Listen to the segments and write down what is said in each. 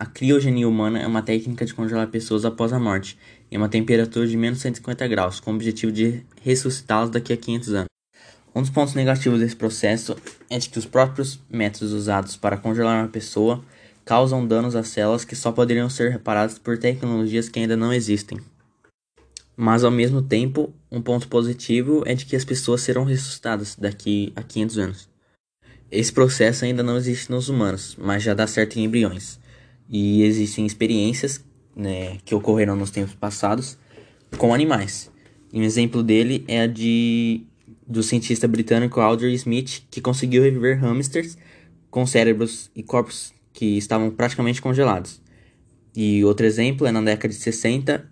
A criogenia humana é uma técnica de congelar pessoas após a morte, em uma temperatura de menos 150 graus, com o objetivo de ressuscitá-las daqui a 500 anos. Um dos pontos negativos desse processo é de que os próprios métodos usados para congelar uma pessoa causam danos às células que só poderiam ser reparados por tecnologias que ainda não existem. Mas ao mesmo tempo, um ponto positivo é de que as pessoas serão ressuscitadas daqui a 500 anos. Esse processo ainda não existe nos humanos, mas já dá certo em embriões. E existem experiências né, que ocorreram nos tempos passados com animais. Um exemplo dele é a de do cientista britânico Audrey Smith, que conseguiu reviver hamsters com cérebros e corpos que estavam praticamente congelados. E outro exemplo é na década de 60,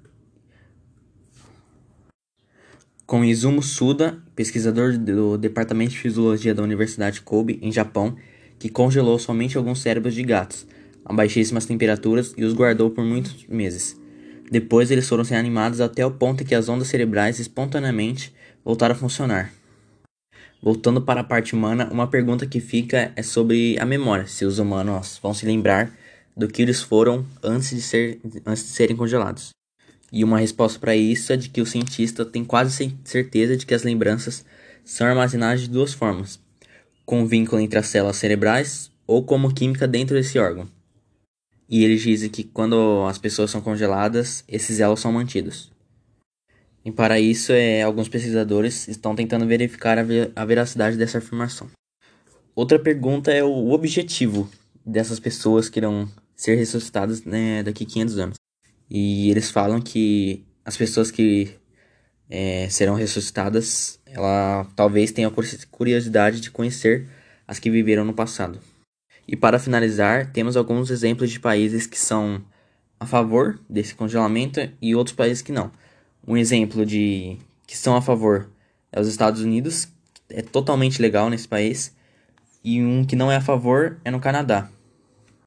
com Izumo Suda, pesquisador do Departamento de Fisiologia da Universidade Kobe, em Japão, que congelou somente alguns cérebros de gatos a baixíssimas temperaturas e os guardou por muitos meses. Depois eles foram reanimados até o ponto em que as ondas cerebrais espontaneamente voltaram a funcionar. Voltando para a parte humana, uma pergunta que fica é sobre a memória, se os humanos vão se lembrar do que eles foram antes de, ser, antes de serem congelados. E uma resposta para isso é de que o cientista tem quase certeza de que as lembranças são armazenadas de duas formas: com vínculo entre as células cerebrais ou como química dentro desse órgão. E eles dizem que quando as pessoas são congeladas, esses elos são mantidos. E para isso, é, alguns pesquisadores estão tentando verificar a, a veracidade dessa afirmação. Outra pergunta é o objetivo dessas pessoas que irão ser ressuscitadas né, daqui a 500 anos. E eles falam que as pessoas que é, serão ressuscitadas, ela talvez tenha curiosidade de conhecer as que viveram no passado. E para finalizar, temos alguns exemplos de países que são a favor desse congelamento e outros países que não. Um exemplo de que são a favor é os Estados Unidos, é totalmente legal nesse país, e um que não é a favor é no Canadá.